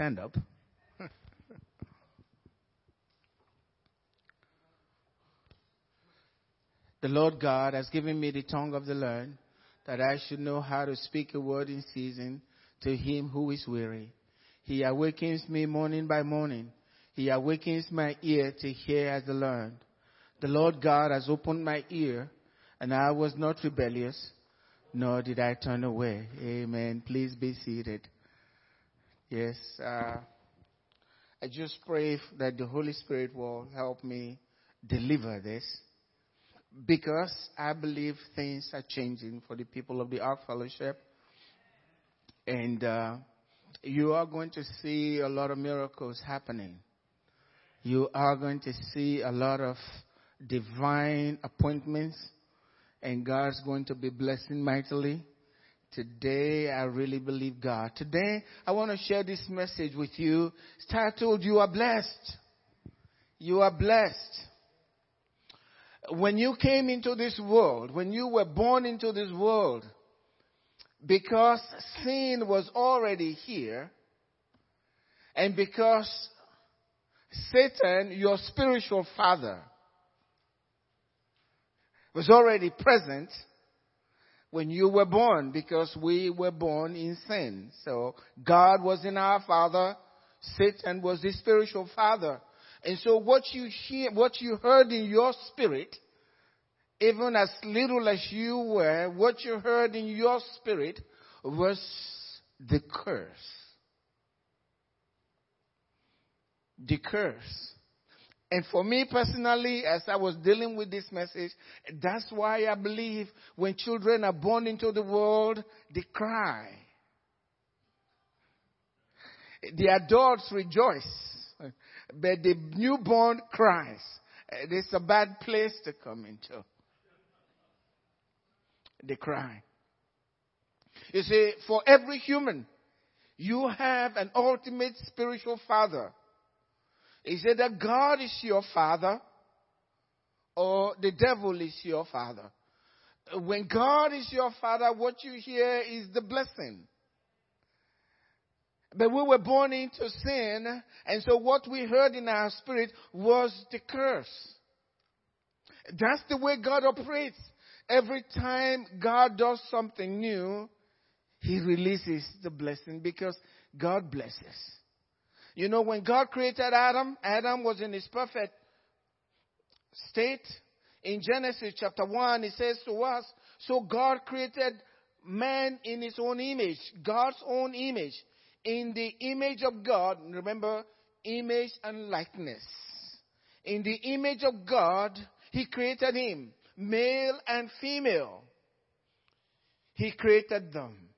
stand up. the Lord God has given me the tongue of the learned, that I should know how to speak a word in season to him who is weary. He awakens me morning by morning. He awakens my ear to hear as the learned. The Lord God has opened my ear, and I was not rebellious, nor did I turn away. Amen. Please be seated. Yes, uh, I just pray that the Holy Spirit will help me deliver this because I believe things are changing for the people of the Ark Fellowship. And uh, you are going to see a lot of miracles happening. You are going to see a lot of divine appointments, and God's going to be blessing mightily. Today, I really believe God. Today, I want to share this message with you. It's titled, You Are Blessed. You are blessed when you came into this world, when you were born into this world, because sin was already here, and because Satan, your spiritual father, was already present when you were born because we were born in sin. So God was in our father, Satan was the spiritual father. And so what you hear, what you heard in your spirit, even as little as you were, what you heard in your spirit was the curse. The curse. And for me personally, as I was dealing with this message, that's why I believe when children are born into the world, they cry. The adults rejoice but the newborn cries. It's a bad place to come into. They cry. You see, for every human, you have an ultimate spiritual father. Is it that God is your father or the devil is your father? When God is your father, what you hear is the blessing. But we were born into sin, and so what we heard in our spirit was the curse. That's the way God operates. Every time God does something new, He releases the blessing because God blesses. You know, when God created Adam, Adam was in his perfect state. In Genesis chapter 1, it says to us, So God created man in his own image, God's own image in the image of God, remember, image and likeness. In the image of God, He created him, male and female. He created them.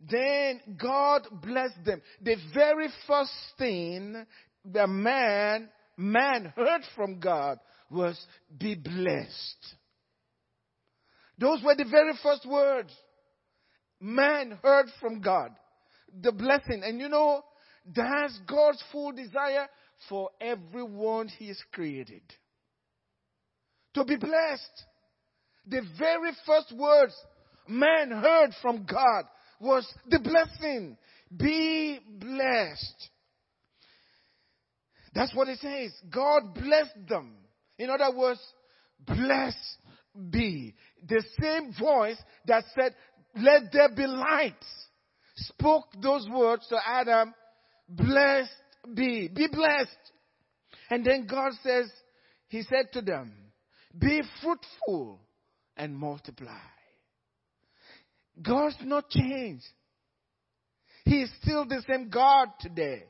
Then God blessed them. The very first thing the man, man heard from God was, be blessed. Those were the very first words man heard from God the blessing. And you know, that's God's full desire for everyone He has created. To be blessed. The very first words man heard from God was the blessing. Be blessed. That's what it says. God blessed them. In other words, blessed be. The same voice that said, let there be light spoke those words to Adam, blessed be, be blessed. And then God says, He said to them, be fruitful and multiply. God's not changed. He is still the same God today.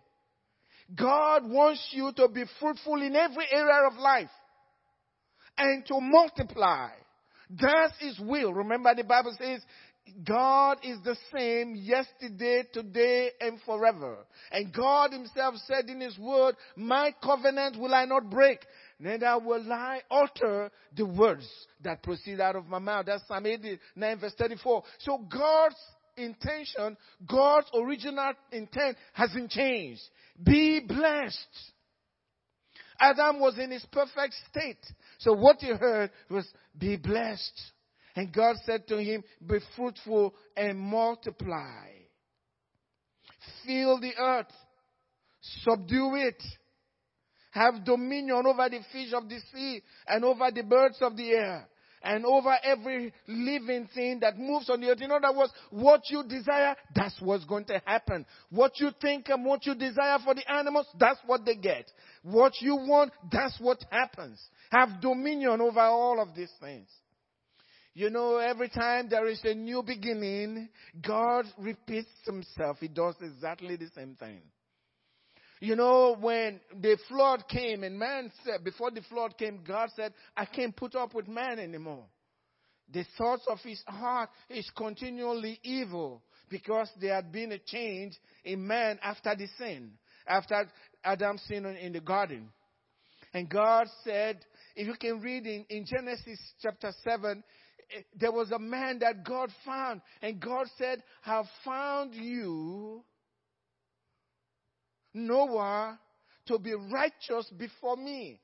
God wants you to be fruitful in every area of life and to multiply. That's His will. Remember the Bible says God is the same yesterday, today, and forever. And God himself said in his word, my covenant will I not break, neither will I alter the words that proceed out of my mouth. That's Psalm 89 verse 34. So God's intention, God's original intent hasn't changed. Be blessed. Adam was in his perfect state. So what he heard was, be blessed. And God said to him, Be fruitful and multiply. Fill the earth. subdue it. Have dominion over the fish of the sea and over the birds of the air and over every living thing that moves on the earth. In other words, what you desire, that's what's going to happen. What you think and what you desire for the animals, that's what they get. What you want, that's what happens. Have dominion over all of these things. You know, every time there is a new beginning, God repeats himself. He does exactly the same thing. You know, when the flood came and man said, before the flood came, God said, I can't put up with man anymore. The thoughts of his heart is continually evil because there had been a change in man after the sin, after Adam's sin in the garden. And God said, if you can read in, in Genesis chapter 7, eh, there was a man that God found, and God said, I found you Noah to be righteous before me.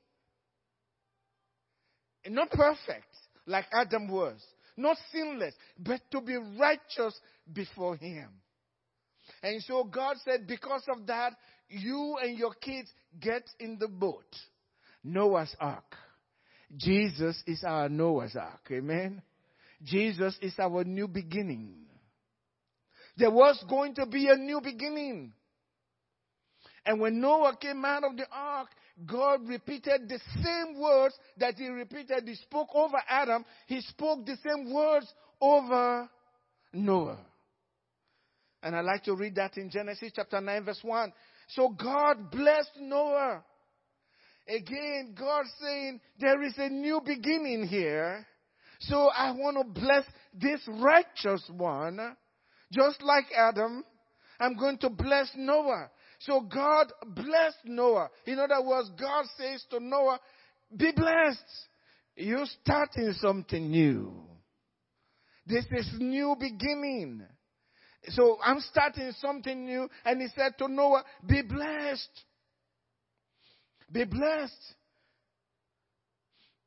And not perfect like Adam was, not sinless, but to be righteous before him. And so God said, because of that, you and your kids get in the boat. Noah's ark. Jesus is our Noah's ark. Amen. Jesus is our new beginning. There was going to be a new beginning. And when Noah came out of the ark, God repeated the same words that he repeated. He spoke over Adam. He spoke the same words over Noah. And I like to read that in Genesis chapter 9 verse 1. So God blessed Noah. Again, God saying there is a new beginning here. So I want to bless this righteous one. Just like Adam, I'm going to bless Noah. So God blessed Noah. In other words, God says to Noah, be blessed. You're starting something new. This is new beginning. So I'm starting something new. And he said to Noah, be blessed. Be blessed.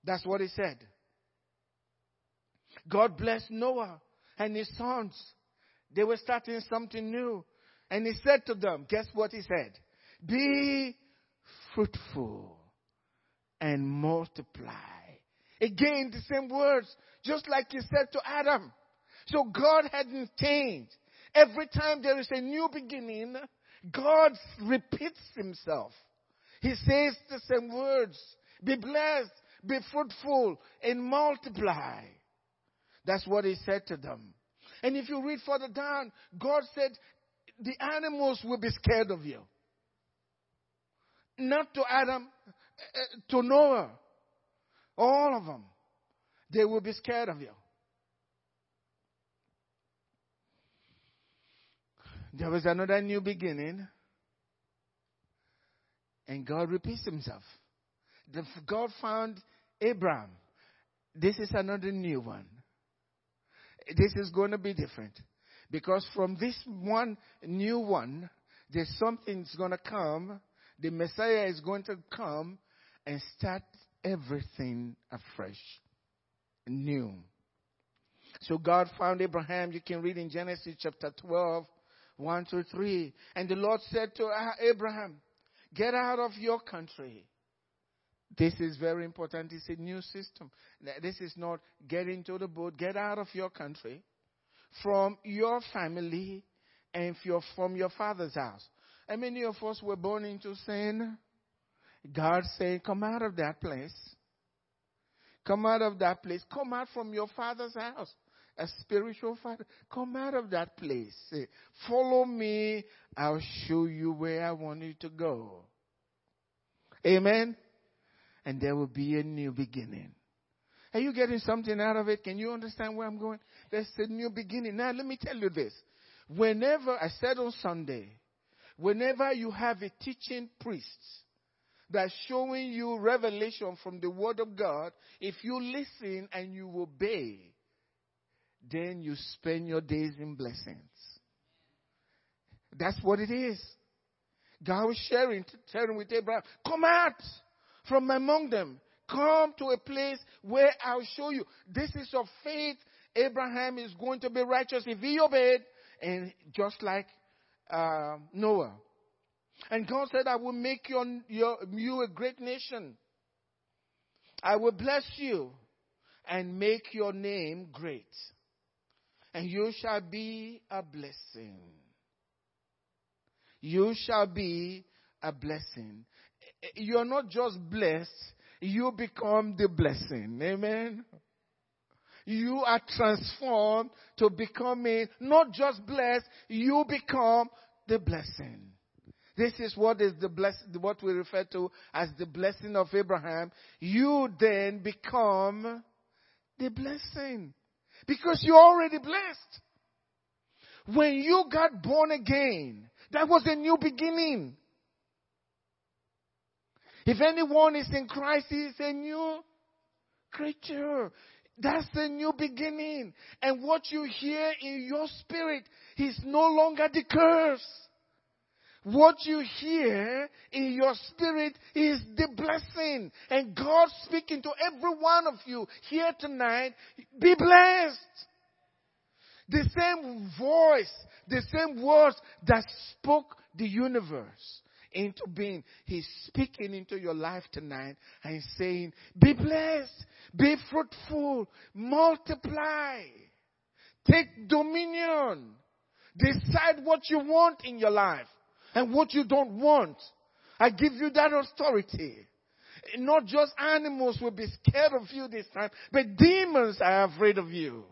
That's what he said. God blessed Noah and his sons. They were starting something new. And he said to them, guess what he said? Be fruitful and multiply. Again, the same words, just like he said to Adam. So God hadn't changed. Every time there is a new beginning, God repeats himself. He says the same words. Be blessed, be fruitful, and multiply. That's what he said to them. And if you read further down, God said, the animals will be scared of you. Not to Adam, uh, to Noah. All of them. They will be scared of you. There was another new beginning. And God repeats himself. The, God found Abraham. This is another new one. This is going to be different. Because from this one new one, there's something's going to come. The Messiah is going to come and start everything afresh, new. So God found Abraham. You can read in Genesis chapter 12, 1 to 3. And the Lord said to Abraham, Get out of your country. This is very important. It's a new system. This is not get into the boat, get out of your country from your family and from your father's house. And many of us were born into sin. God saying, come out of that place. Come out of that place. Come out from your father's house. A spiritual father. Come out of that place. Say, Follow me. I'll show you where I want you to go. Amen. And there will be a new beginning. Are you getting something out of it? Can you understand where I'm going? There's a new beginning. Now, let me tell you this. Whenever, I said on Sunday, whenever you have a teaching priest that's showing you revelation from the Word of God, if you listen and you obey, then you spend your days in blessings. That's what it is. God was sharing, sharing with Abraham, come out from among them. Come to a place where I'll show you. This is of faith. Abraham is going to be righteous if he obeyed, and just like uh, Noah. And God said, I will make your, your, you a great nation. I will bless you and make your name great. And you shall be a blessing. You shall be a blessing. You're not just blessed, you become the blessing. Amen. You are transformed to becoming not just blessed, you become the blessing. This is what is the bless, what we refer to as the blessing of Abraham. You then become the blessing. Because you're already blessed. When you got born again, that was a new beginning. If anyone is in Christ, he is a new creature. That's the new beginning. And what you hear in your spirit is no longer the curse. What you hear in your spirit is the blessing. And God speaking to every one of you here tonight, be blessed. The same voice, the same words that spoke the universe into being. He's speaking into your life tonight and saying, be blessed, be fruitful, multiply, take dominion, decide what you want in your life and what you don't want. I give you that authority. Not just animals will be scared of you this time, but demons are afraid of you.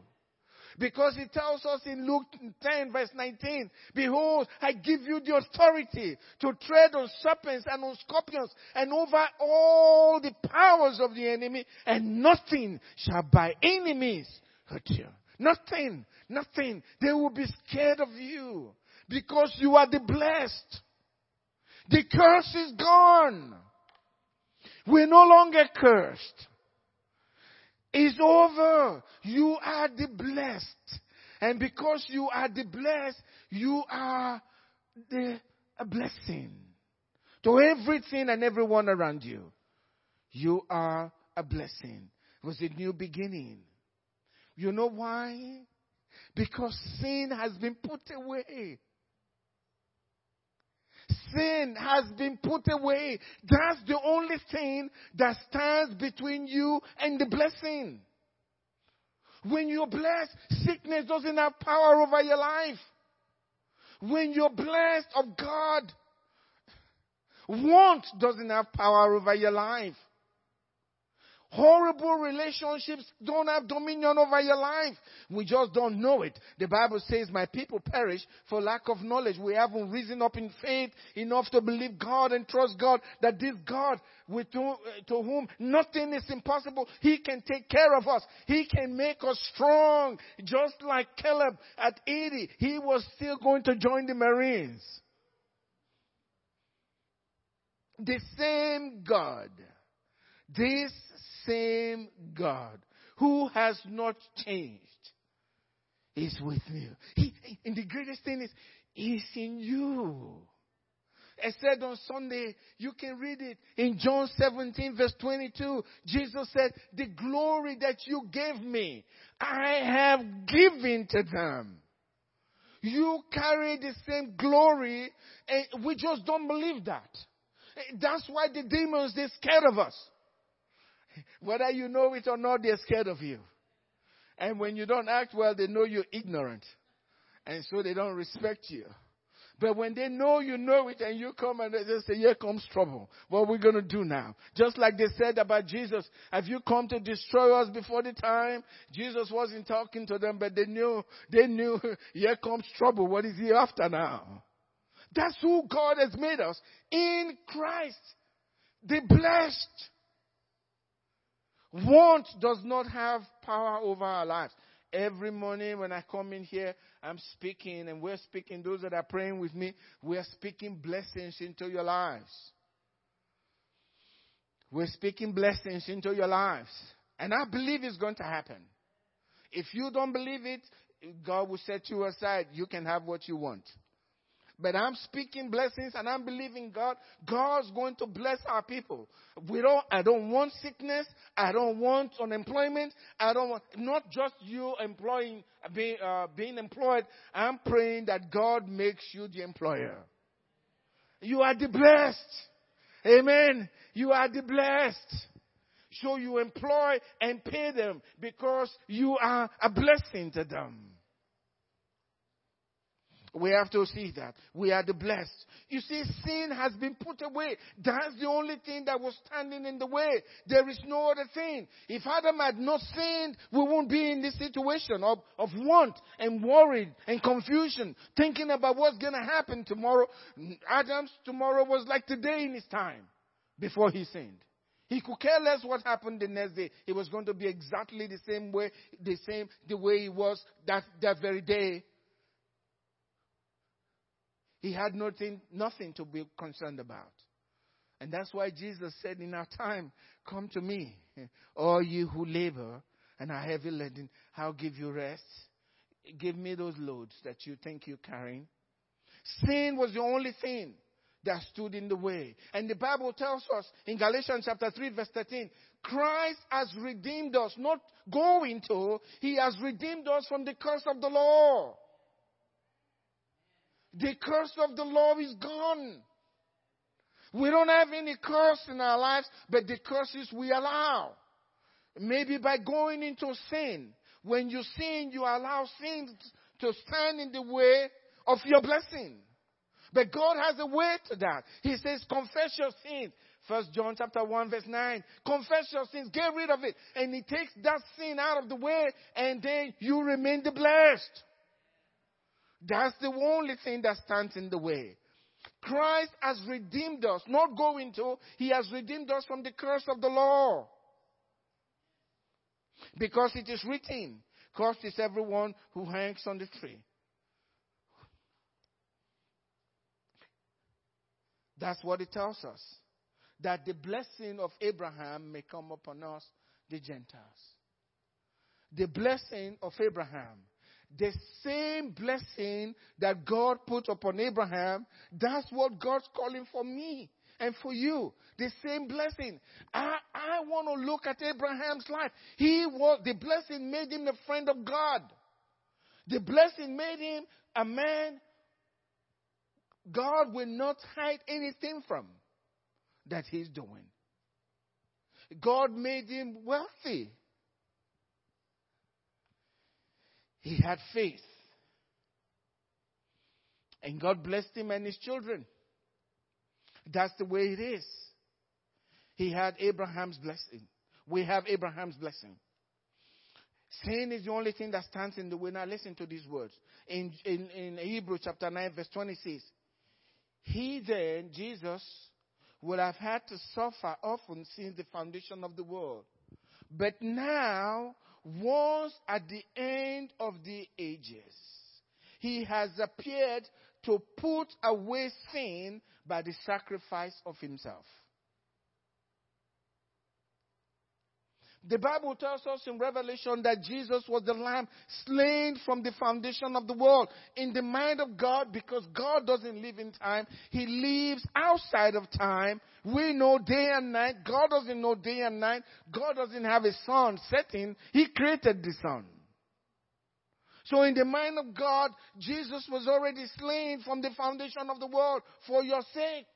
Because he tells us in Luke 10 verse 19, Behold, I give you the authority to tread on serpents and on scorpions and over all the powers of the enemy and nothing shall by any means hurt you. Nothing, nothing. They will be scared of you because you are the blessed. The curse is gone. We're no longer cursed. It's over. You are the blessed. And because you are the blessed, you are the a blessing to everything and everyone around you. You are a blessing. It was a new beginning. You know why? Because sin has been put away sin has been put away. That's the only thing that stands between you and the blessing. When you're blessed, sickness doesn't have power over your life. When you're blessed of God, want doesn't have power over your life. Horrible relationships don't have dominion over your life. We just don't know it. The Bible says, My people perish for lack of knowledge. We haven't risen up in faith enough to believe God and trust God that this God with to, uh, to whom nothing is impossible, He can take care of us. He can make us strong. Just like Caleb at 80, he was still going to join the Marines. The same God. This same God who has not changed is with you. He, and the greatest thing is, He's in you. I said on Sunday, you can read it in John 17 verse 22. Jesus said, the glory that you gave me, I have given to them. You carry the same glory and we just don't believe that. That's why the demons, they're scared of us. Whether you know it or not, they're scared of you. And when you don't act well, they know you're ignorant. And so they don't respect you. But when they know you know it and you come and they just say, here comes trouble. What are we going to do now? Just like they said about Jesus, have you come to destroy us before the time? Jesus wasn't talking to them, but they knew, they knew, here comes trouble. What is he after now? That's who God has made us in Christ. The blessed. Want does not have power over our lives. Every morning when I come in here, I'm speaking and we're speaking. Those that are praying with me, we're speaking blessings into your lives. We're speaking blessings into your lives. And I believe it's going to happen. If you don't believe it, God will set you aside. You can have what you want. But I'm speaking blessings and I'm believing God. God's going to bless our people. We don't, I don't want sickness. I don't want unemployment. I don't want, not just you employing, being, uh, being employed. I'm praying that God makes you the employer. You are the blessed. Amen. You are the blessed. So you employ and pay them because you are a blessing to them. We have to see that. We are the blessed. You see, sin has been put away. That's the only thing that was standing in the way. There is no other thing. If Adam had not sinned, we wouldn't be in this situation of, of want and worried and confusion, thinking about what's going to happen tomorrow. Adam's tomorrow was like today in his time before he sinned. He could care less what happened the next day. It was going to be exactly the same way, the same, the way he was that, that very day he had nothing, nothing to be concerned about. And that's why Jesus said in our time, Come to me, all you who labor and are heavy laden, I'll give you rest. Give me those loads that you think you're carrying. Sin was the only thing that stood in the way. And the Bible tells us in Galatians chapter 3 verse 13, Christ has redeemed us, not going to, He has redeemed us from the curse of the law. The curse of the law is gone. We don't have any curse in our lives, but the curses we allow. Maybe by going into sin. When you sin, you allow sin to stand in the way of your blessing. But God has a way to that. He says, confess your sins. First John chapter 1 verse 9. Confess your sins, get rid of it. And he takes that sin out of the way and then you remain the blessed. That's the only thing that stands in the way. Christ has redeemed us, not going to, He has redeemed us from the curse of the law. Because it is written, cursed is everyone who hangs on the tree. That's what it tells us. That the blessing of Abraham may come upon us, the Gentiles. The blessing of Abraham the same blessing that God put upon Abraham, that's what God's calling for me and for you. The same blessing. I, I want to look at Abraham's life. He was, the blessing made him a friend of God. The blessing made him a man God will not hide anything from that he's doing. God made him wealthy. He had faith. And God blessed him and his children. That's the way it is. He had Abraham's blessing. We have Abraham's blessing. Sin is the only thing that stands in the way. Now listen to these words. In, in, in Hebrew chapter 9 verse 26. He then, Jesus, would have had to suffer often since the foundation of the world. But now was at the end of the ages. He has appeared to put away sin by the sacrifice of himself. The Bible tells us in Revelation that Jesus was the lamb slain from the foundation of the world. In the mind of God, because God doesn't live in time, He lives outside of time. We know day and night. God doesn't know day and night. God doesn't have a sun setting. He created the sun. So in the mind of God, Jesus was already slain from the foundation of the world for your sake.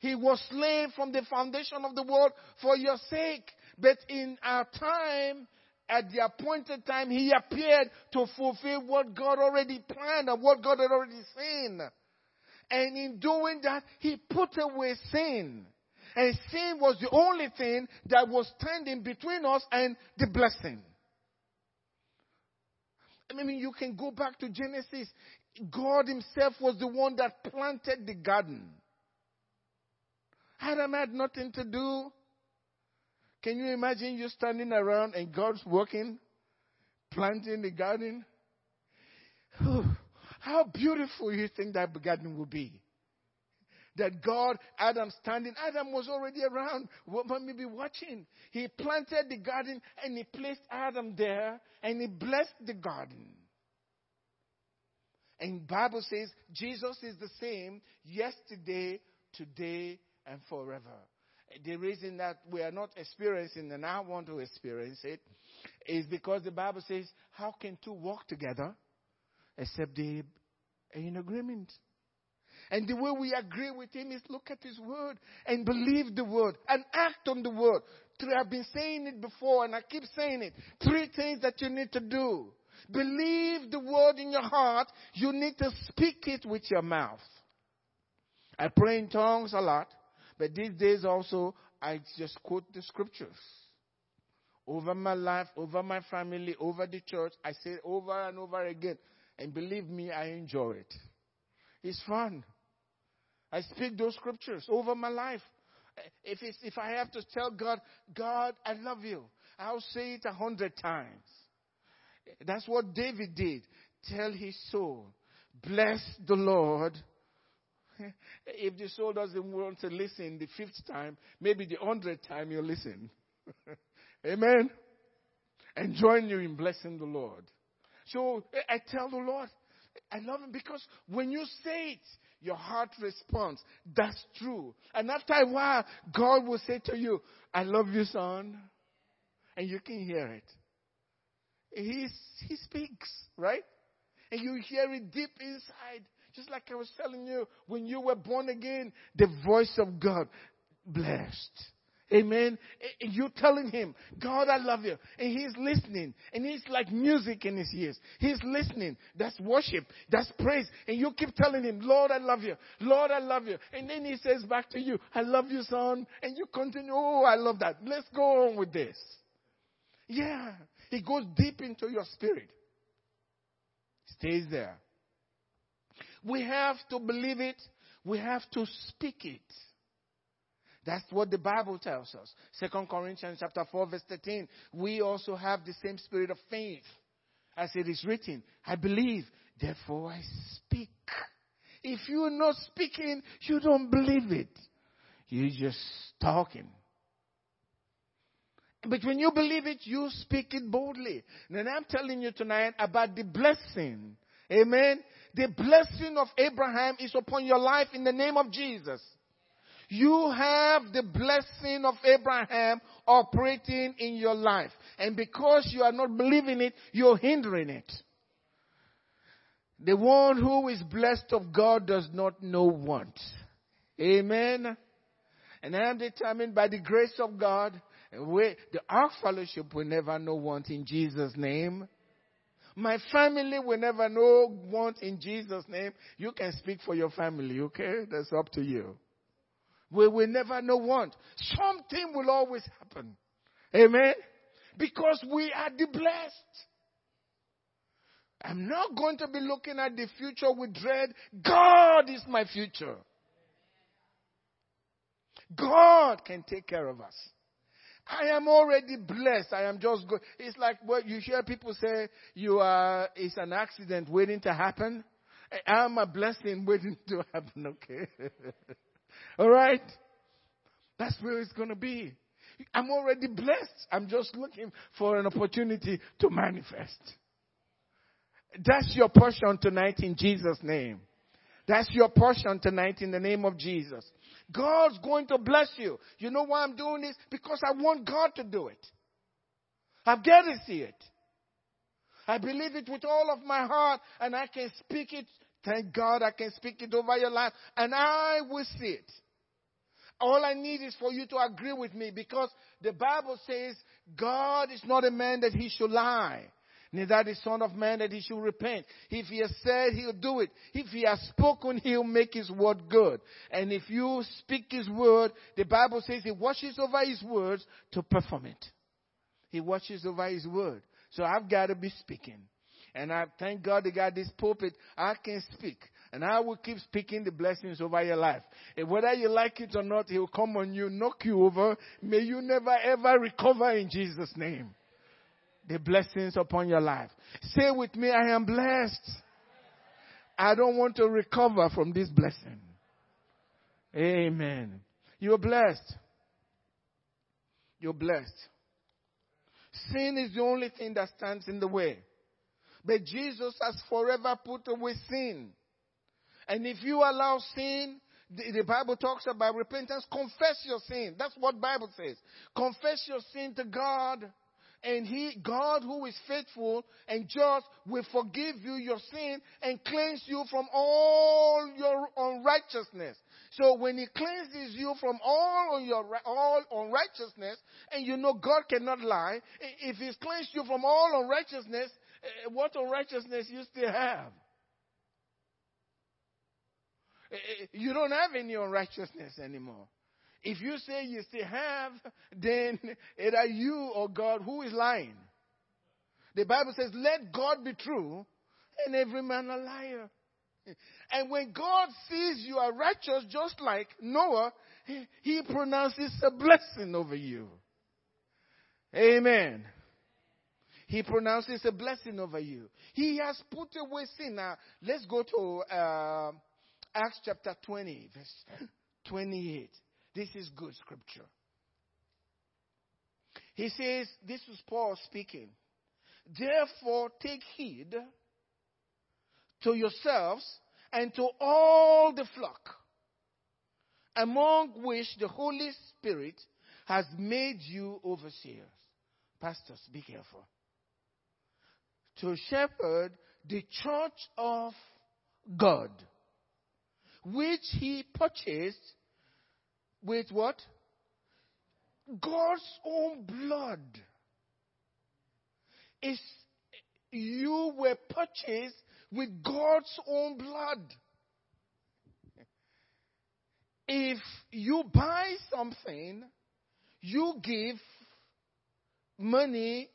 He was slain from the foundation of the world for your sake. But in our time, at the appointed time, he appeared to fulfill what God already planned and what God had already seen. And in doing that, he put away sin. And sin was the only thing that was standing between us and the blessing. I mean, you can go back to Genesis. God Himself was the one that planted the garden. Adam had nothing to do. Can you imagine you standing around and God's working, planting the garden? How beautiful you think that garden will be. That God, Adam standing, Adam was already around, maybe watching. He planted the garden and he placed Adam there and he blessed the garden. And Bible says Jesus is the same yesterday, today, and forever the reason that we are not experiencing and I want to experience it is because the Bible says, How can two walk together except they are in agreement? And the way we agree with Him is look at His Word and believe the Word and act on the Word. I've been saying it before and I keep saying it. Three things that you need to do. Believe the Word in your heart. You need to speak it with your mouth. I pray in tongues a lot, but these days also I just quote the scriptures. Over my life, over my family, over the church. I say over and over again. And believe me, I enjoy it. It's fun. I speak those scriptures over my life. If, if I have to tell God, God, I love you, I'll say it a hundred times. That's what David did. Tell his soul, bless the Lord. If the soul doesn't want to listen the fifth time, maybe the hundredth time you'll listen. Amen. And join you in blessing the Lord. So I tell the Lord, I love him because when you say it, your heart responds. That's true. And after a while, God will say to you, I love you, son. And you can hear it. He's, he speaks, right? And you hear it deep inside. Just like I was telling you, when you were born again, the voice of God, blessed. Amen. And you're telling him, God, I love you. And he's listening. And he's like music in his ears. He's listening. That's worship. That's praise. And you keep telling him, Lord, I love you. Lord, I love you. And then he says back to you, I love you, son. And you continue, oh, I love that. Let's go on with this. Yeah. He goes deep into your spirit. Stays there. We have to believe it. We have to speak it. That's what the Bible tells us. Second Corinthians chapter 4 verse 13. We also have the same spirit of faith. As it is written, I believe, therefore I speak. If you're not speaking, you don't believe it. You're just talking. But when you believe it, you speak it boldly. And I'm telling you tonight about the blessing. Amen. The blessing of Abraham is upon your life in the name of Jesus. You have the blessing of Abraham operating in your life. And because you are not believing it, you're hindering it. The one who is blessed of God does not know want. Amen. And I am determined by the grace of God, we, the Ark Fellowship will never know want in Jesus' name. My family will never know want in Jesus' name. You can speak for your family, okay? That's up to you. We will never know want. Something will always happen. Amen? Because we are the blessed. I'm not going to be looking at the future with dread. God is my future. God can take care of us. I am already blessed. I am just good. It's like what you hear people say, you are, it's an accident waiting to happen. I'm a blessing waiting to happen, okay? All right? That's where it's going to be. I'm already blessed. I'm just looking for an opportunity to manifest. That's your portion tonight in Jesus' name. That's your portion tonight in the name of Jesus. God's going to bless you. You know why I'm doing this? Because I want God to do it. I've got to see it. I believe it with all of my heart and I can speak it. Thank God I can speak it over your life and I will see it. All I need is for you to agree with me because the Bible says God is not a man that he should lie neither the Son of Man that he should repent. If he has said, he'll do it. If he has spoken, he'll make his word good. And if you speak his word, the Bible says he watches over his words to perform it. He watches over his word. So I've got to be speaking. And I thank God they got this pulpit. I can speak. And I will keep speaking the blessings over your life. And whether you like it or not, He will come on you, knock you over. May you never ever recover in Jesus' name the blessings upon your life. Say with me, I am blessed. I don't want to recover from this blessing. Amen. You're blessed. You're blessed. Sin is the only thing that stands in the way. But Jesus has forever put away sin. And if you allow sin, the, the, Bible talks about repentance, confess your sin. That's what the Bible says. Confess your sin to God and he, God who is faithful and just will forgive you your sin and cleanse you from all your unrighteousness. So when he cleanses you from all your all unrighteousness, and you know God cannot lie, if he's cleansed you from all unrighteousness, eh, what unrighteousness you still have? Eh, eh, you don't have any unrighteousness anymore. If you say you still have, then either you or God, who is lying? The Bible says, let God be true and every man a liar. And when God sees you are righteous, just like Noah, he pronounces a blessing over you. Amen. He pronounces a blessing over you. He has put away sin. Now, let's go to uh, Acts chapter 20, verse 28. This is good scripture. He says, this is Paul speaking. Therefore, take heed to yourselves and to all the flock, among which the Holy Spirit has made you overseers. Pastors, be careful. To shepherd the church of God, which he purchased with what? God's own blood. Is you were purchased with God's own blood. If you buy something, you give money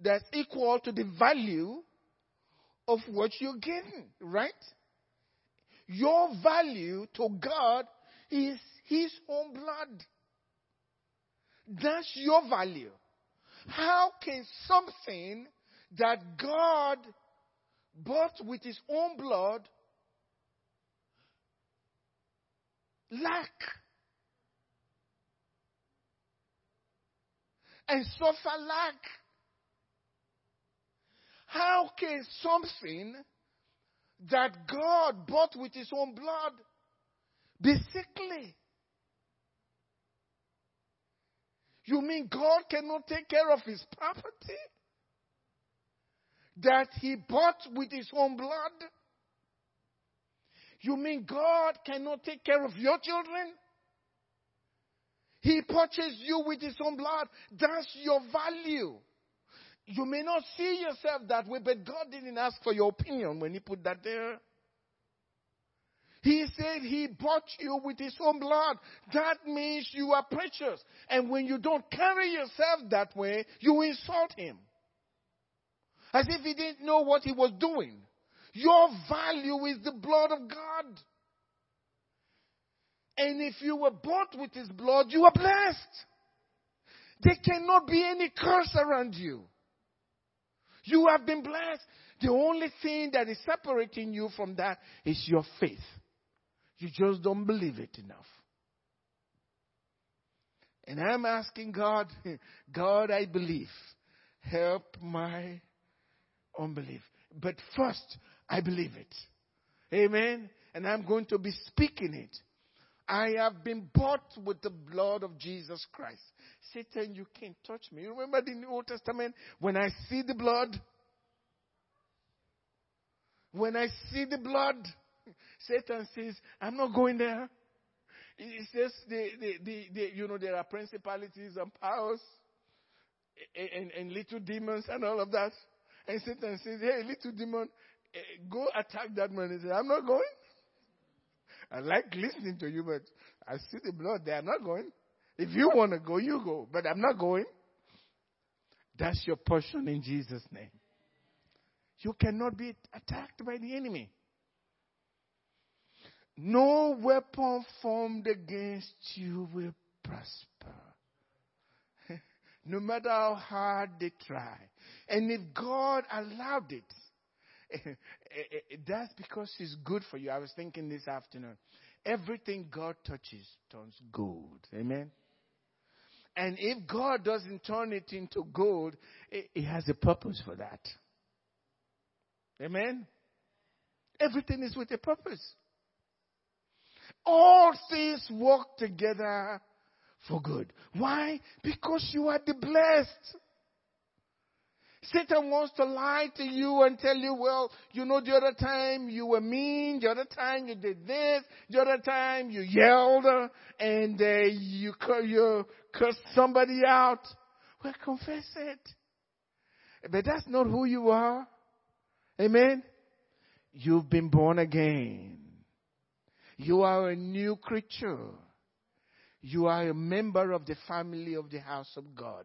that's equal to the value of what you're getting, right? Your value to God is his own blood. That's your value. How can something that God bought with his own blood lack and suffer lack? How can something that God bought with his own blood be sickly? You mean God cannot take care of his property? That he bought with his own blood? You mean God cannot take care of your children? He purchased you with his own blood. That's your value. You may not see yourself that way, but God didn't ask for your opinion when he put that there. He said he bought you with his own blood. That means you are precious. And when you don't carry yourself that way, you insult him. As if he didn't know what he was doing. Your value is the blood of God. And if you were bought with his blood, you are blessed. There cannot be any curse around you. You have been blessed. The only thing that is separating you from that is your faith. You just don't believe it enough. And I'm asking God, God, I believe. Help my unbelief. But first, I believe it. Amen. And I'm going to be speaking it. I have been bought with the blood of Jesus Christ. Satan, you can't touch me. You remember the Old Testament? When I see the blood, when I see the blood, Satan says, I'm not going there. He says, the, the, the, the, you know, there are principalities and powers and, and, and, little demons and all of that. And Satan says, hey, little demon, eh, go attack that man. He says, I'm not going. I like listening to you, but I see the blood there. I'm not going. If you want to go, you go. But I'm not going. That's your portion in Jesus' name. You cannot be attacked by the enemy. No weapon formed against you will prosper. no matter how hard they try. And if God allowed it, eh, eh, eh, that's because He's good for you. I was thinking this afternoon. Everything God touches turns gold. Amen. And if God doesn't turn it into gold, it, has a purpose for that. Amen. Everything is with a purpose. All things work together for good. Why? Because you are the blessed. Satan wants to lie to you and tell you, well, you know, the other time you were mean, the other time you did this, the other time you yelled and uh, you, you cursed somebody out. Well, confess it. But that's not who you are. Amen. You've been born again. You are a new creature. You are a member of the family of the house of God.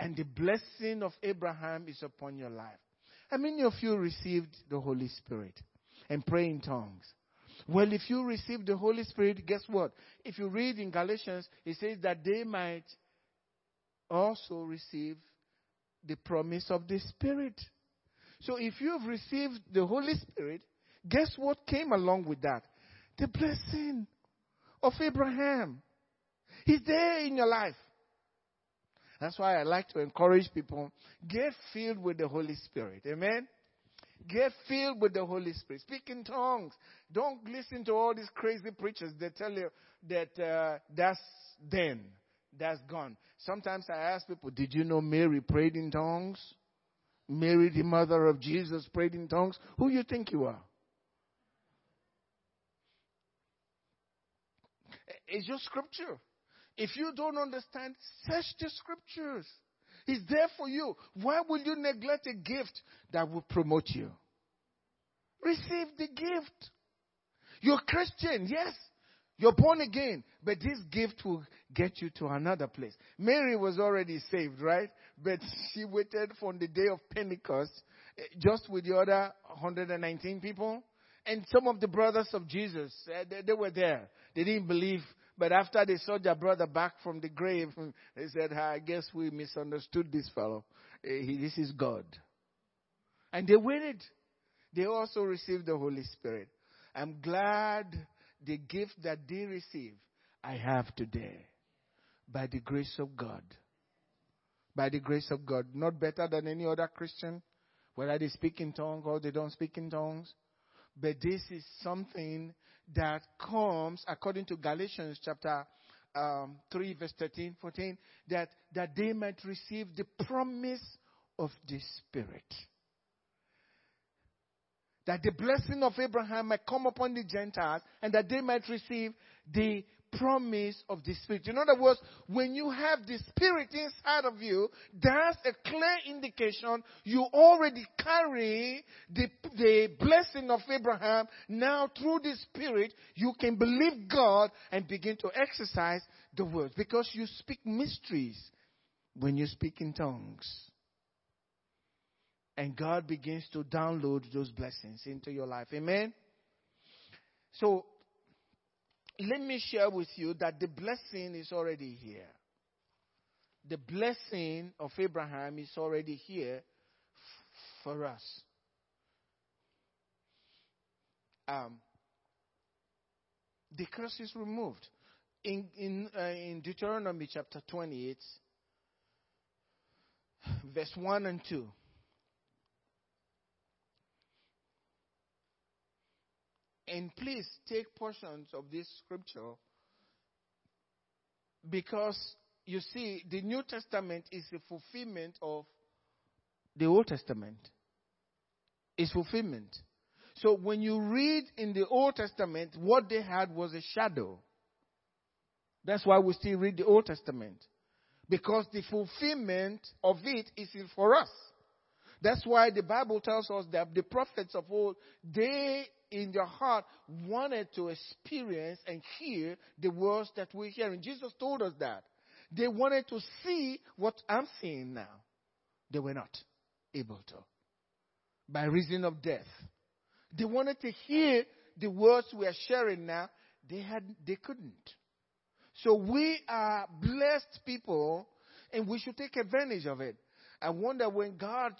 And the blessing of Abraham is upon your life. How many of you received the Holy Spirit and pray in tongues? Well, if you receive the Holy Spirit, guess what? If you read in Galatians, it says that they might also receive the promise of the Spirit. So if you have received the Holy Spirit, guess what came along with that? The blessing of Abraham. He's there in your life. That's why I like to encourage people get filled with the Holy Spirit. Amen. Get filled with the Holy Spirit. Speak in tongues. Don't listen to all these crazy preachers that tell you that uh, that's then, that's gone. Sometimes I ask people, did you know Mary prayed in tongues? Mary, the mother of Jesus, prayed in tongues. Who you think you are? It's your scripture. If you don't understand, search the scriptures. It's there for you. Why will you neglect a gift that will promote you? Receive the gift. You're Christian, yes. You're born again, but this gift will get you to another place. Mary was already saved, right? But she waited for the day of Pentecost eh, just with the other 119 people. And some of the brothers of Jesus, eh, they were there. They didn't believe but after they saw their brother back from the grave, they said, I guess we misunderstood this fellow. Eh, this is God. And they waited. They also received the Holy Spirit. I'm glad the gift that they received, I have today. By the grace of God. By the grace of God. Not better than any other Christian, whether they speak in tongues or they don't speak in tongues. But this is something that comes according to Galatians chapter um, 3 verse 13, 14, that, that they might receive the promise of the Spirit. That the blessing of Abraham might come upon the Gentiles and that they might receive the promise of the Spirit. In other words, when you have the Spirit inside of you, that's a clear indication you already carry the, the blessing of Abraham. Now, through the Spirit, you can believe God and begin to exercise the words because you speak mysteries when you speak in tongues. And God begins to download those blessings into your life. Amen? So, let me share with you that the blessing is already here. The blessing of Abraham is already here f- for us. Um, the curse is removed. In, in, uh, in Deuteronomy chapter 28, verse 1 and 2. And please take portions of this scripture because you see, the New Testament is the fulfillment of the Old Testament. It's fulfillment. So when you read in the Old Testament, what they had was a shadow. That's why we still read the Old Testament. Because the fulfillment of it is for us. That's why the Bible tells us that the prophets of old, they in their heart wanted to experience and hear the words that we're hearing. Jesus told us that. They wanted to see what I'm seeing now. They were not able to. By reason of death. They wanted to hear the words we are sharing now. They had they couldn't. So we are blessed people and we should take advantage of it. I wonder when God,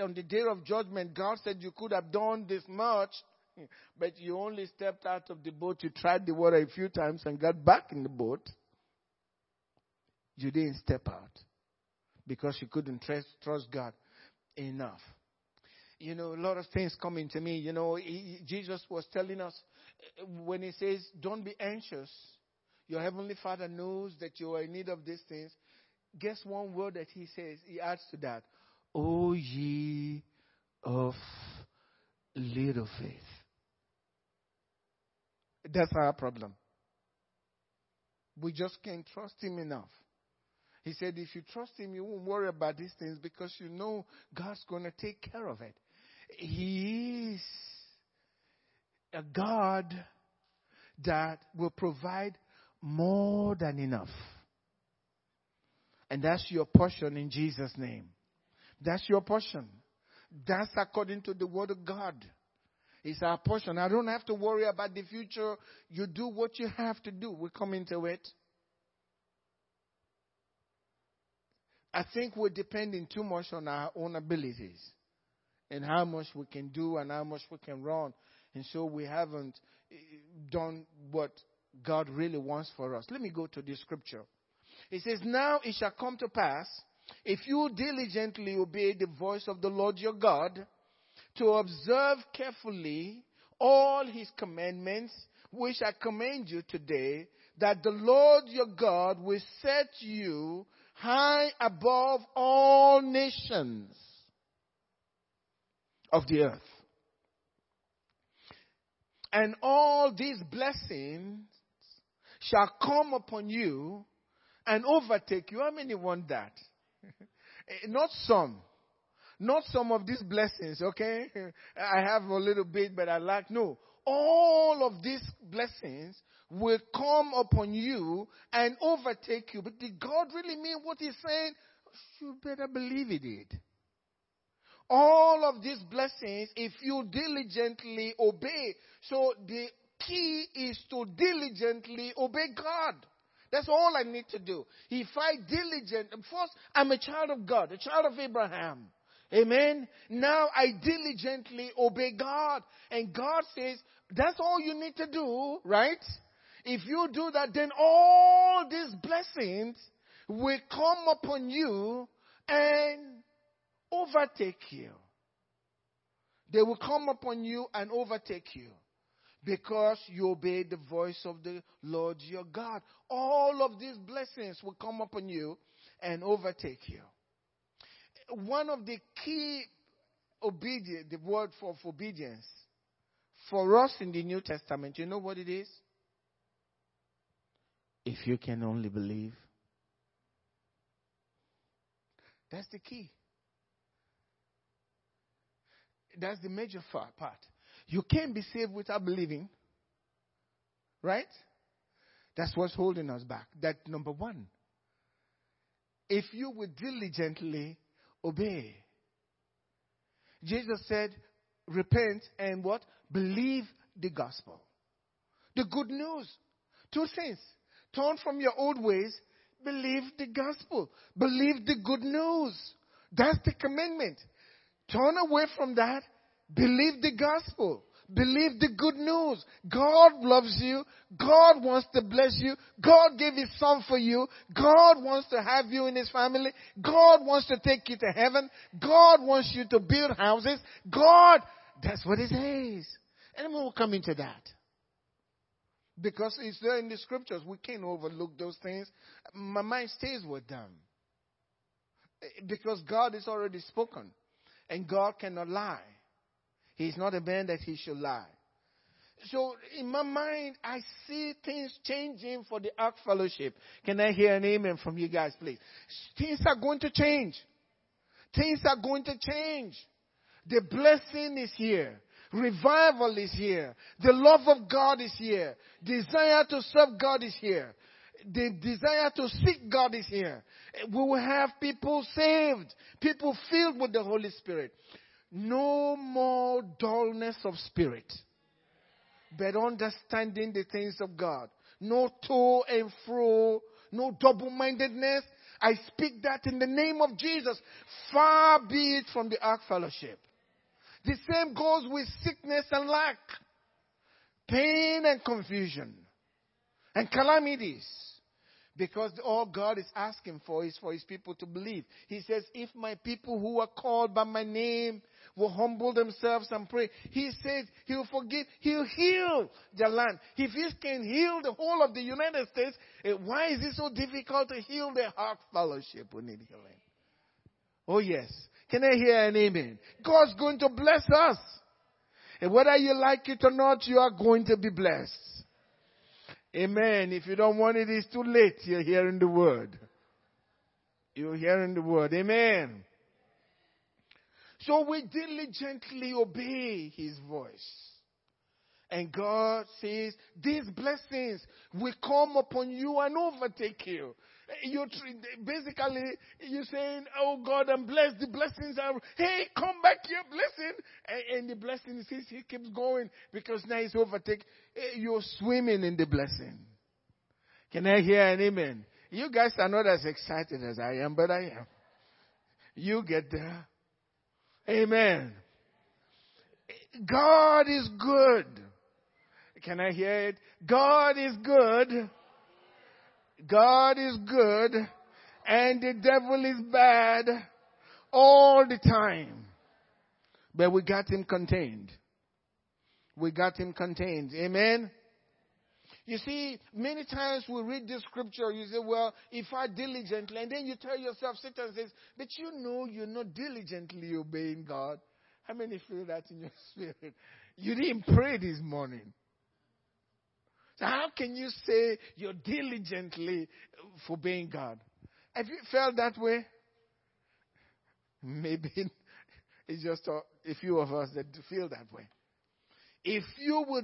on the day of judgment, God said you could have done this much but you only stepped out of the boat, you tried the water a few times and got back in the boat. You didn't step out because you couldn't trust, trust God enough. You know, a lot of things coming to me. You know, he, Jesus was telling us eh, when he says, Don't be anxious. Your heavenly Father knows that you are in need of these things. Guess one word that he says, he adds to that. O ye of little faith. That's our problem. We just can't trust him enough. He said, if you trust him, you won't worry about these things because you know God's going to take care of it. He is a God that will provide more than enough. And that's your portion in Jesus' name. That's your portion. That's according to the Word of God. It's our portion. I don't have to worry about the future. You do what you have to do. We come into it. I think we're depending too much on our own abilities and how much we can do and how much we can run. And so we haven't eh, done what God really wants for us. Let me go to the scripture. It says, Now it shall come to pass, if you diligently obey the voice of the Lord your God, to observe carefully all his commandments, which I command you today, that the Lord your God will set you high above all nations of the earth. And all these blessings shall come upon you and overtake you. How many want that? Eh, not some. Not some of these blessings, okay? I have a little bit, but I like, no. All of these blessings will come upon you and overtake you. But did God really mean what He's saying? You better believe He did. All of these blessings, if you diligently obey. So the key is to diligently obey God. That's all I need to do. If I diligent, first, I'm a child of God, a child of Abraham. Amen. Now I diligently obey God. And God says, that's all you need to do, right? If you do that, then all these blessings will come upon you and overtake you. They will come upon you and overtake you because you obey the voice of the Lord your God. All of these blessings will come upon you and overtake you. One of the key obedience, the word for, obedience for us in the New Testament, you know what it is? If you can only believe. That's the key. That's the major part. You can't be saved without believing. Right? That's what's holding us back. That number one. If you would diligently obey. Jesus said, repent and what? Believe the gospel. The good news. Two things. Turn from your old ways. Believe the gospel. Believe the good news. That's the commandment. Turn away from that. Believe the gospel. Believe the good news. God loves you. God wants to bless you. God gave His Son for you. God wants to have you in His family. God wants to take you to heaven. God wants you to build houses. God, that's what He says. And we'll come into that. Because it's there in the scriptures. We can't overlook those things. My mind stays with them. Eh, because God is already spoken. And God cannot lie. He's not a man that he should lie. So in my mind, I see things changing for the Ark Fellowship. Can I hear an amen from you guys, please? Things are going to change. Things are going to change. The blessing is here. Revival is here. The love of God is here. Desire to serve God is here. The desire to seek God is here. We will have people saved, people filled with the Holy Spirit. No more dullness of spirit, but understanding the things of God. No to and fro, no double mindedness. I speak that in the name of Jesus. Far be it from the Ark Fellowship. The same goes with sickness and lack, pain and confusion, and calamities. Because all God is asking for is for his people to believe. He says, If my people who are called by my name will humble themselves and pray, He says He'll forgive, He'll heal the land. If He can heal the whole of the United States, eh, why is it so difficult to heal the Ark Fellowship? We need healing. Oh, yes. Can I hear an amen? God's going to bless us. And whether you like it or not, you are going to be blessed. Amen. If you don't want it, it's too late. You're hearing the word. You're hearing the word. Amen. So we diligently obey his voice. And God says, these blessings will come upon you and overtake you. You basically you're saying, "Oh God, I'm blessed. The blessings are. Hey, come back here, blessing." And, and the blessing says he keeps going because now he's overtake. Eh, you're swimming in the blessing. Can I hear an amen? You guys are not as excited as I am, but I am. You get there. Amen. God is good. Can I hear it? God is good. God is good. And the devil is bad all the time. But we got him contained. We got him contained. Amen. You see, many times we read this scripture, you say, well, if I diligently, and then you tell yourself, Satan says, but you know you're not diligently obeying God. How many feel that in your spirit? You didn't pray this morning. So how can you say you're diligently obeying God? Have you felt that way? Maybe it's just a, a few of us that feel that way. If you will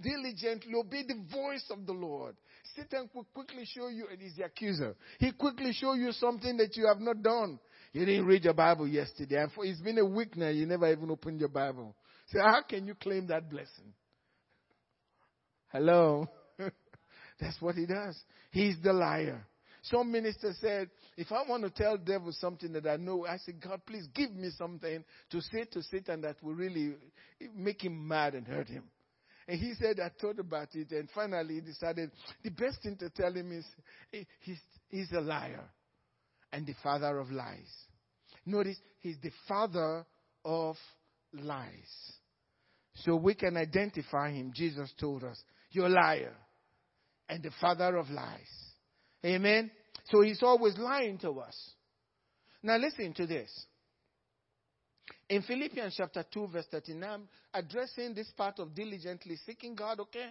diligently obey the voice of the Lord, Satan will quickly show you, and he's the accuser. He quickly show you something that you have not done. You didn't read your Bible yesterday, and for, it's been a week now. You never even opened your Bible. So how can you claim that blessing? Hello, that's what he does. He's the liar. Some minister said, if I want to tell devil something that I know, I say, God, please give me something to say to Satan that will really make him mad and hurt him. And he said, I thought about it, and finally he decided the best thing to tell him is he's, he's a liar and the father of lies. Notice, he's the father of lies. So we can identify him. Jesus told us, You're a liar and the father of lies. Amen. So he's always lying to us. Now listen to this. In Philippians chapter 2, verse 13, I'm addressing this part of diligently seeking God, okay?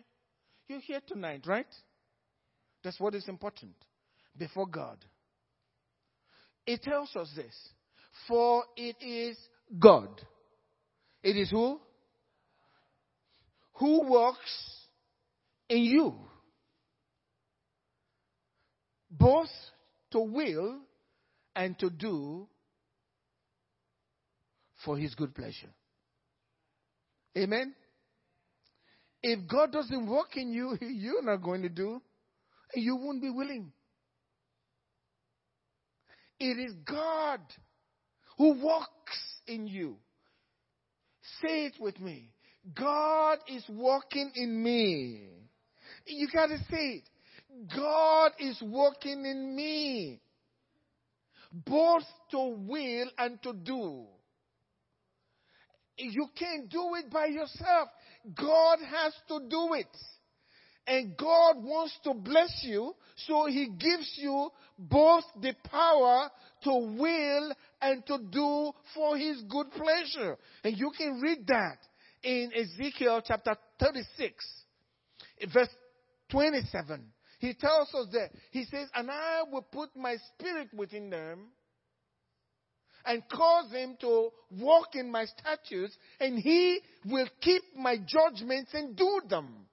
You're here tonight, right? That's what is important before God. It tells us this. For it is God. It is who? Who works in you both to will and to do for his good pleasure. Amen. If God doesn't work in you, you're not going to do, you won't be willing. It is God who works in you. Say it with me. God is working in me. You got to say it. God is working in me, both to will and to do. You can't do it by yourself. God has to do it. And God wants to bless you, so He gives you both the power to will and to do for His good pleasure. And you can read that in Ezekiel chapter 36, verse 27. He tells us that. He says, And I will put my spirit within them and cause them to walk in my statutes, and he will keep my judgments and do them.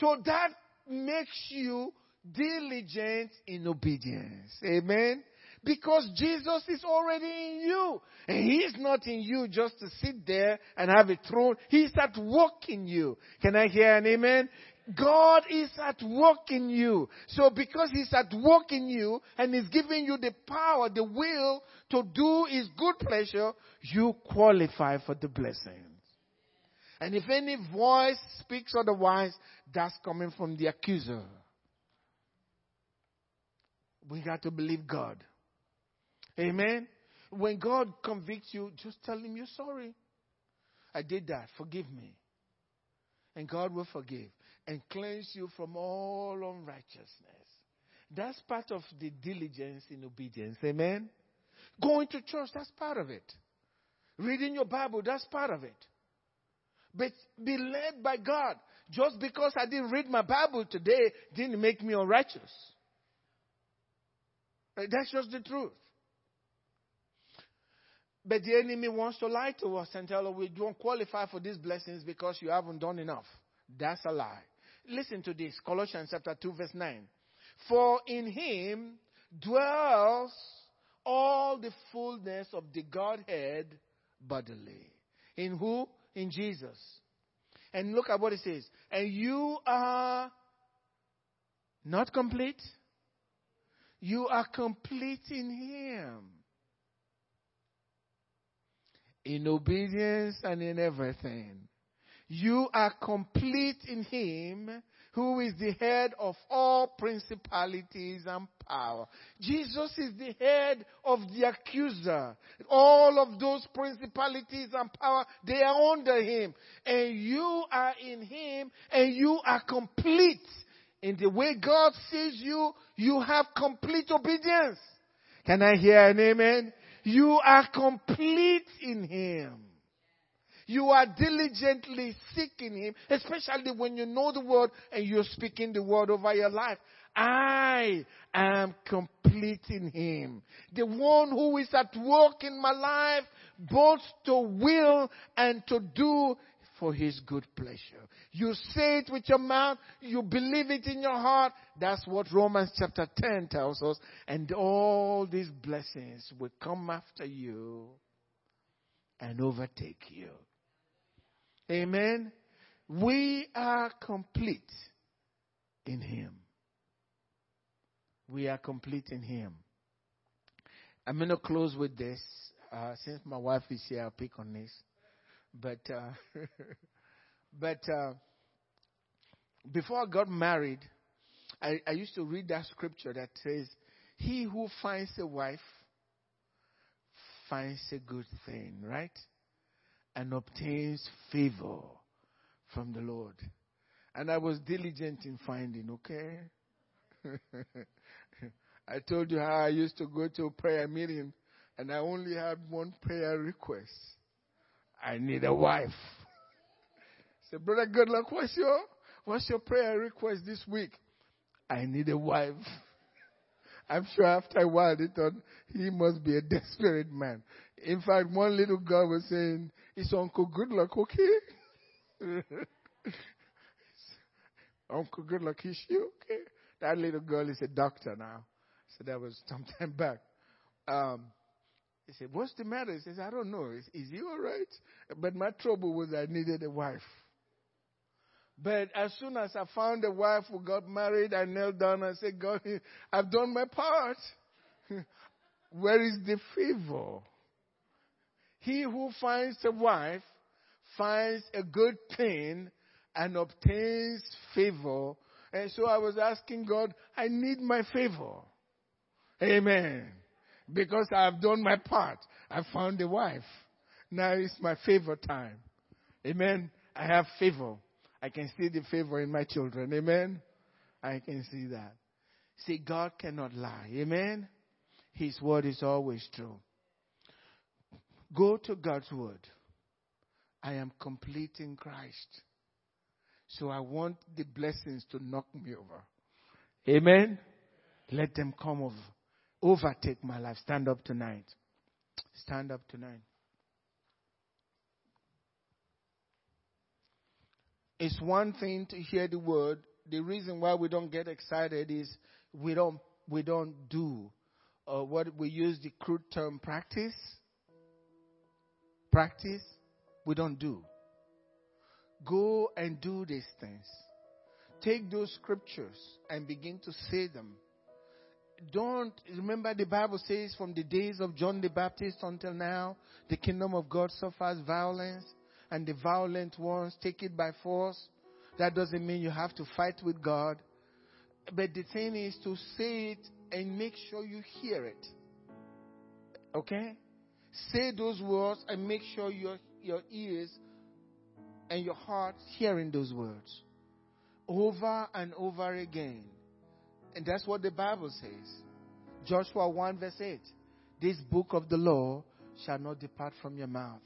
So that makes you diligent in obedience. Amen. Because Jesus is already in you. And He's not in you just to sit there and have a throne. He's at work in you. Can I hear an amen? God is at work in you. So because He's at work in you and He's giving you the power, the will to do His good pleasure, you qualify for the blessings. And if any voice speaks otherwise, that's coming from the accuser. We got to believe God. Amen. when God convicts you, just tell Him you're sorry. I did that. Forgive me. And God will forgive and cleanse you from all unrighteousness. That's part of the diligence in obedience. Amen. Going to church, that's part of it. Reading your Bible, that's part of it. But be led by God. Just because I didn't read my Bible today didn't make me unrighteous. Eh, that's just the truth. But the enemy wants to lie to us and tell us we don't qualify for these blessings because you haven't done enough. That's a lie. Listen to this Colossians chapter 2, verse 9. For in him dwells all the fullness of the Godhead bodily. In who? In Jesus. And look at what it says. And you are not complete. You are complete in Him. In obedience and in everything. You are complete in Him who is the head of all principalities and power. Jesus is the head of the accuser. All of those principalities and power, they are under him. And you are in him and you are complete. In the way God sees you, you have complete obedience. Can I hear an amen? You are complete in him. You are diligently seeking Him, especially when you know the Word and you're speaking the Word over your life. I am complete in Him. The one who is at work in my life, both to will and to do for his good pleasure. You say it with your mouth, you believe it in your heart. That's what Romans chapter 10 tells us. And all these blessings will come after you and overtake you. Amen. We are complete in Him. We are complete in Him. I'm going to close with this. Uh, since my wife is here, I'll pick on this. But, uh, but uh, before I got married, I, I used to read that scripture that says, He who finds a wife finds a good thing, right? And obtains favor from the Lord. And I was diligent in finding, okay? I told you how I used to go to a prayer meeting and I only had one prayer request. I need a wife. I said, Brother Goodluck, what's your what's your prayer request this week? I need a wife. I'm sure after a while they thought he must be a desperate man. In fact, one little girl was saying, Is Uncle Goodluck okay? Uncle Goodluck, is she okay? That little girl is a doctor now. So that was some time back. Um, he said, What's the matter? He says, I don't know. Is, is he all right? But my trouble was I needed a wife. But as soon as I found a wife who got married, I knelt down and said, God, I've done my part. Where is the favor? He who finds a wife finds a good thing and obtains favor. And so I was asking God, I need my favor. Amen. Because I have done my part. I found a wife. Now it's my favor time. Amen. I have favor. I can see the favor in my children. Amen. I can see that. See, God cannot lie. Amen. His word is always true. Go to God's word. I am complete in Christ. So I want the blessings to knock me over. Amen. Let them come over. Overtake my life. Stand up tonight. Stand up tonight. It's one thing to hear the word. The reason why we don't get excited is we don't we don't do uh, what we use the crude term practice practice, we don't do. Go and do these things. Take those scriptures and begin to say them. Don't remember the Bible says from the days of John the Baptist until now, the kingdom of God suffers violence and the violent ones take it by force. That doesn't mean you have to fight with God. But the thing is to say it and make sure you hear it. Okay? Say those words and make sure your, your ears and your heart hearing those words over and over again. And that's what the Bible says. Joshua 1 verse 8. This book of the law shall not depart from your mouth,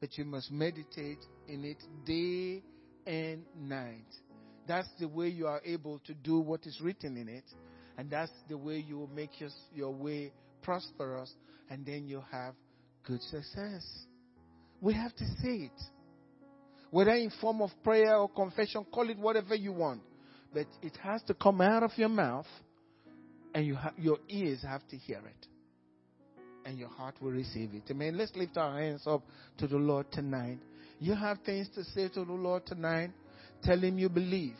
but you must meditate in it day and night. That's the way you are able to do what is written in it. And that's the way you will make your, your way prosperous. And then you have good success. We have to say it. Whether in form of prayer or confession, call it whatever you want. But it has to come out of your mouth and you ha- your ears have to hear it. And your heart will receive it. Amen. Let's lift our hands up to the Lord tonight. You have things to say to the Lord tonight. Tell him you believe.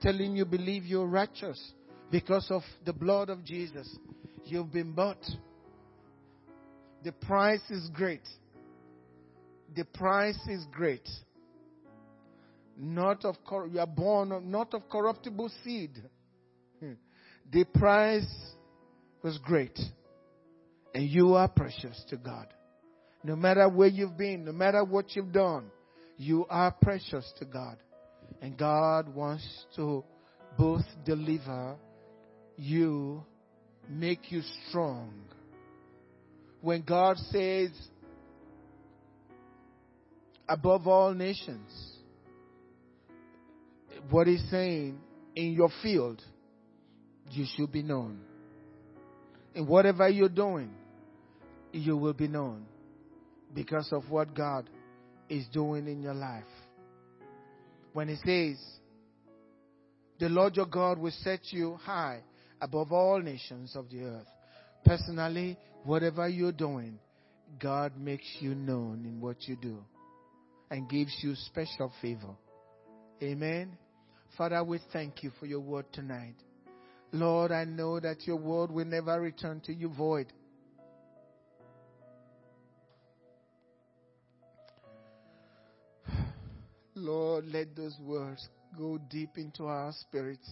Tell him you believe you're righteous because of the blood of Jesus. You've been bought. The price is great. The price is great. Not of you are born of, not of corruptible seed. Hmm. The price was great. And you are precious to God. No matter where you've been, no matter what you've done, you are precious to God. And God wants to both deliver you, make you strong. When God says, above all nations, what He's saying in your field, you should be known. In whatever you're doing, you will be known because of what God is doing in your life. When He says, the Lord your God will set you high above all nations of the earth. Personally, whatever you're doing, God makes you known in what you do and gives you special favor. Amen. Father, we thank you for your word tonight. Lord, I know that your word will never return to you void. Lord, let those words go deep into our spirits.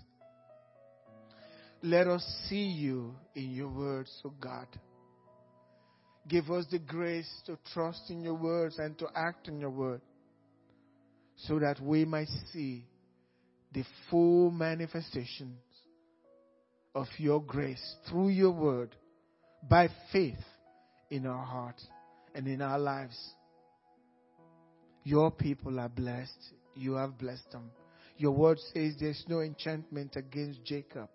Let us see you in your words, O God. Give us the grace to trust in your words and to act in your word so that we might see the full manifestations of your grace through your word by faith in our hearts and in our lives. Your people are blessed. You have blessed them. Your word says there's no enchantment against Jacob.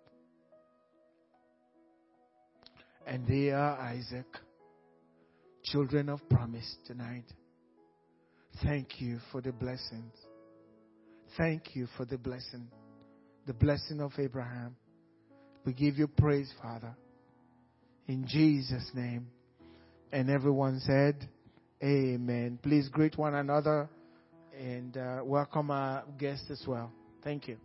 And they are Isaac, children of promise tonight. Thank you for the blessings. Thank you for the blessing, the blessing of Abraham. We give you praise, Father. In Jesus' name. And everyone said, Amen. Please greet one another and uh, welcome our guests as well. Thank you.